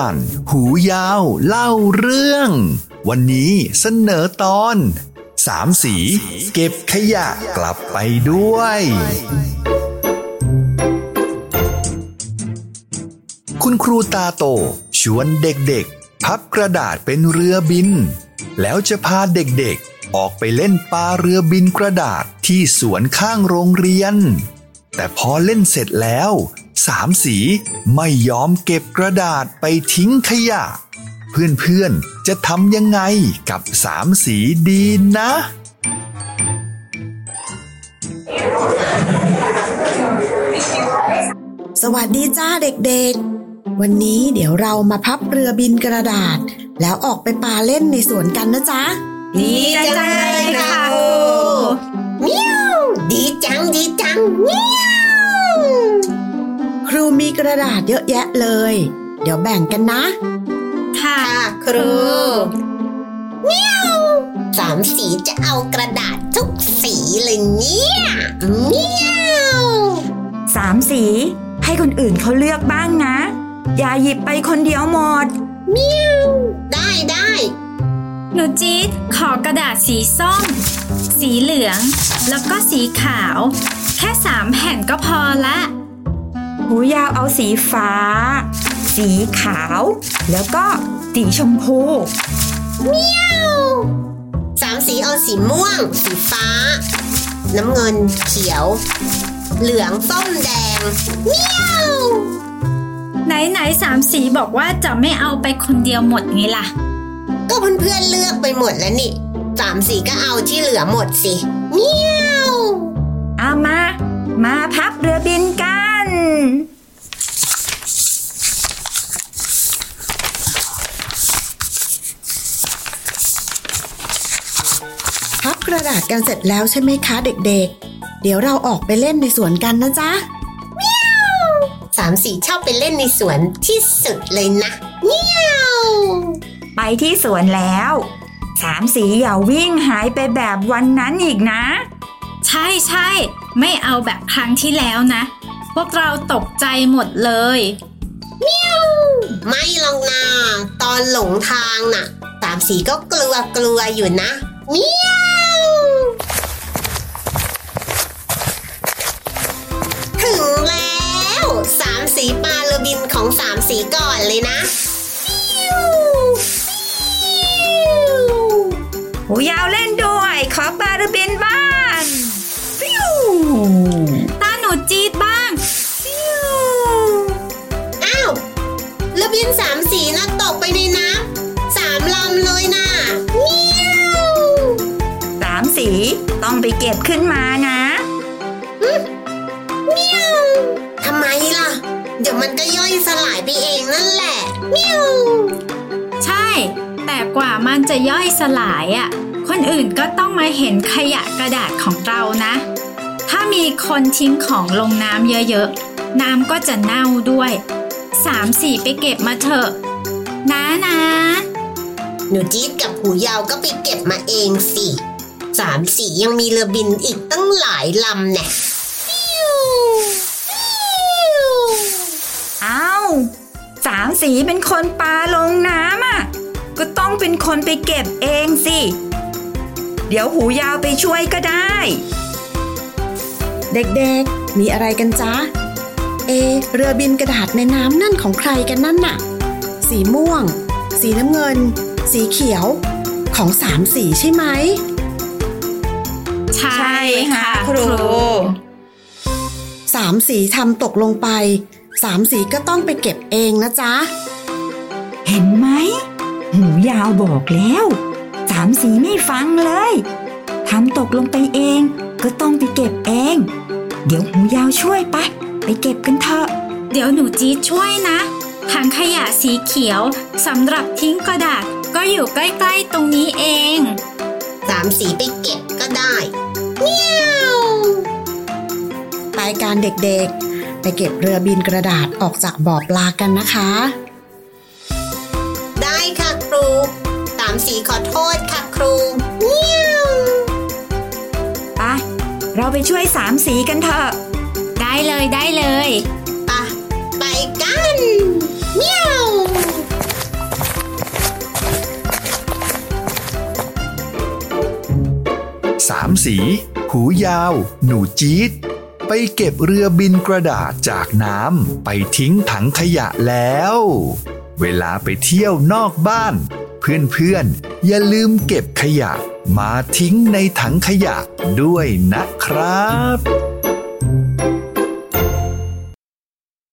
าน หูยาว เล่าเรื่อง วันนี้เสนอตอนสามสี เก็บขยะกลับไปด้วย คุณครูตาโต ชวนเด็กๆ พับกระดาษเป็นเรือบิน แล้วจะพาเด็กๆ ออกไปเล่นปลาเรือบินกระดาษที่สวนข้างโรงเรียน แต่พอเล่นเสร็จแล้ว สามสีไม่ยอมเก็บกระดาษไปทิ้งขยะ เพื่อนๆ จะทำยังไงกับสามสีดีนะ สวัสดีจ้าเด็กๆ วันนี้เดี๋ยวเรามาพับเรือบินกระดาษ แล้วออกไปปาเล่นในสวนกันนะจ๊ะดีจังเลยค่ะครูเมียวดีจังดีจังเมียว ครูมีกระดาษเยอะแยะเลย เดี๋ยวแบ่งกันนะค่ะค่ะครูเมียวสามสีจะเอากระดาษทุกสีเลยเนี่ยเมียวสามสีให้คนอื่นเขาเลือกบ้างนะ อย่าหยิบไปคนเดียวหมดเมียวได้ได้หนูจี๊ดขอกระดาษสีส้ม สีเหลือง แล้วก็สีขาว แค่สามแผ่นก็พอละ หูยาวเอาสีฟ้า สีขาว แล้วก็สีชมพูสามสีเอาสีม่วง สีฟ้า น้ำเงินเขียว เหลืองส้มแดงเมียวไหนไหนสามสีบอกว่าจะไม่เอาไปคนเดียวหมดไงล่ะ ก็เพื่อนๆเลือกไปหมดแล้วนี่สามสีก็เอาที่เหลือหมดสิเมียวเอามา มาพับเรือบินกัน พับกระดาษกันเสร็จแล้วใช่ไหมคะเด็กๆ เดี๋ยวเราออกไปเล่นในสวนกันนะจ๊ะสามสีชอบไปเล่นในสวนที่สุดเลยนะเมียวไปที่สวนแล้วสามสีอย่าวิ่งหายไปแบบวันนั้นอีกนะ ใช่ใช่ไม่เอาแบบครั้งที่แล้วนะ พวกเราตกใจหมดเลยไม่ลองนาตอนหลงทางน่ะสามสีก็กลัวกลัวอยู่นะเมียวถึงแล้วสามสีปลาเรบินของสามสีก่อนเลยนะ ไปเก็บขึ้นมานะเมียวทำไมล่ะ เดี๋ยวมันก็ย่อยสลายไปเองนั่นแหละเมียวใช่ แต่กว่ามันจะย่อยสลายอะ่ะ คนอื่นก็ต้องมาเห็นขยะกระดาษของเรานะ ถ้ามีคนทิ้งของลงน้ำเยอะๆ น้ำก็จะเน่าด้วยสามสี่ไปเก็บมาเถอะ นะนะ หนูจี๊ดกับหูยาวก็ไปเก็บมาเองสิ สามสียังมีเรือบินอีกตั้งหลายลำแน่ฟิวฟิวเอาสามสีเป็นคนปลาลงน้ำอะ ก็ต้องเป็นคนไปเก็บเองสิ เดี๋ยวหูยาวไปช่วยก็ได้ เด็กๆ มีอะไรกันจ๊ะ เอ เรือบินกระดาษในน้ำนั่นของใครกันนั่นน่ะ สีม่วง สีน้ำเงิน สีเขียว ของสามสีใช่ไหม ใช่ค่ะครูสามสีทำตกลงไป สามสีก็ต้องไปเก็บเองนะจ๊ะ เห็นไหม หูยาวบอกแล้ว สามสีไม่ฟังเลยทำตกลงไปเอง ก็ต้องไปเก็บเอง เดี๋ยวหูยาวช่วยไปไปเก็บกันเถอะ เดี๋ยวหนูจี๊ดช่วยนะถังขยะสีเขียวสำหรับทิ้งกระดาษก็อยู่ใกล้ ๆ ตรงนี้เอง สามสีไปเก็บก็ได้ เมียวไปการเด็กๆ ไปเก็บเรือบินกระดาษออกจากบ่อปลากันนะคะ ได้ค่ะครูสามสีขอโทษค่ะครูเมียวไปเราไปช่วยสามสีกันเถอะ ได้เลยได้เลยามสี หูยาว หนูจี๊ด ไปเก็บเรือบินกระดาษจากน้ำไปทิ้งถังขยะแล้ว เวลาไปเที่ยวนอกบ้าน เพื่อนๆ อย่าลืมเก็บขยะ มาทิ้งในถังขยะด้วยนะครับ